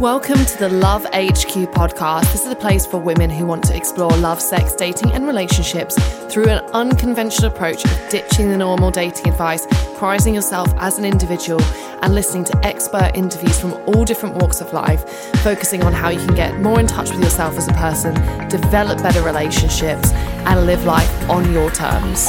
Welcome to the Love HQ podcast. This is a place for women who want to explore love, sex, dating, and relationships through an unconventional approach of ditching the normal dating advice, prizing yourself as an individual, and listening to expert interviews from all different walks of life, focusing on how you can get more in touch with yourself as a person, develop better relationships, and live life on your terms.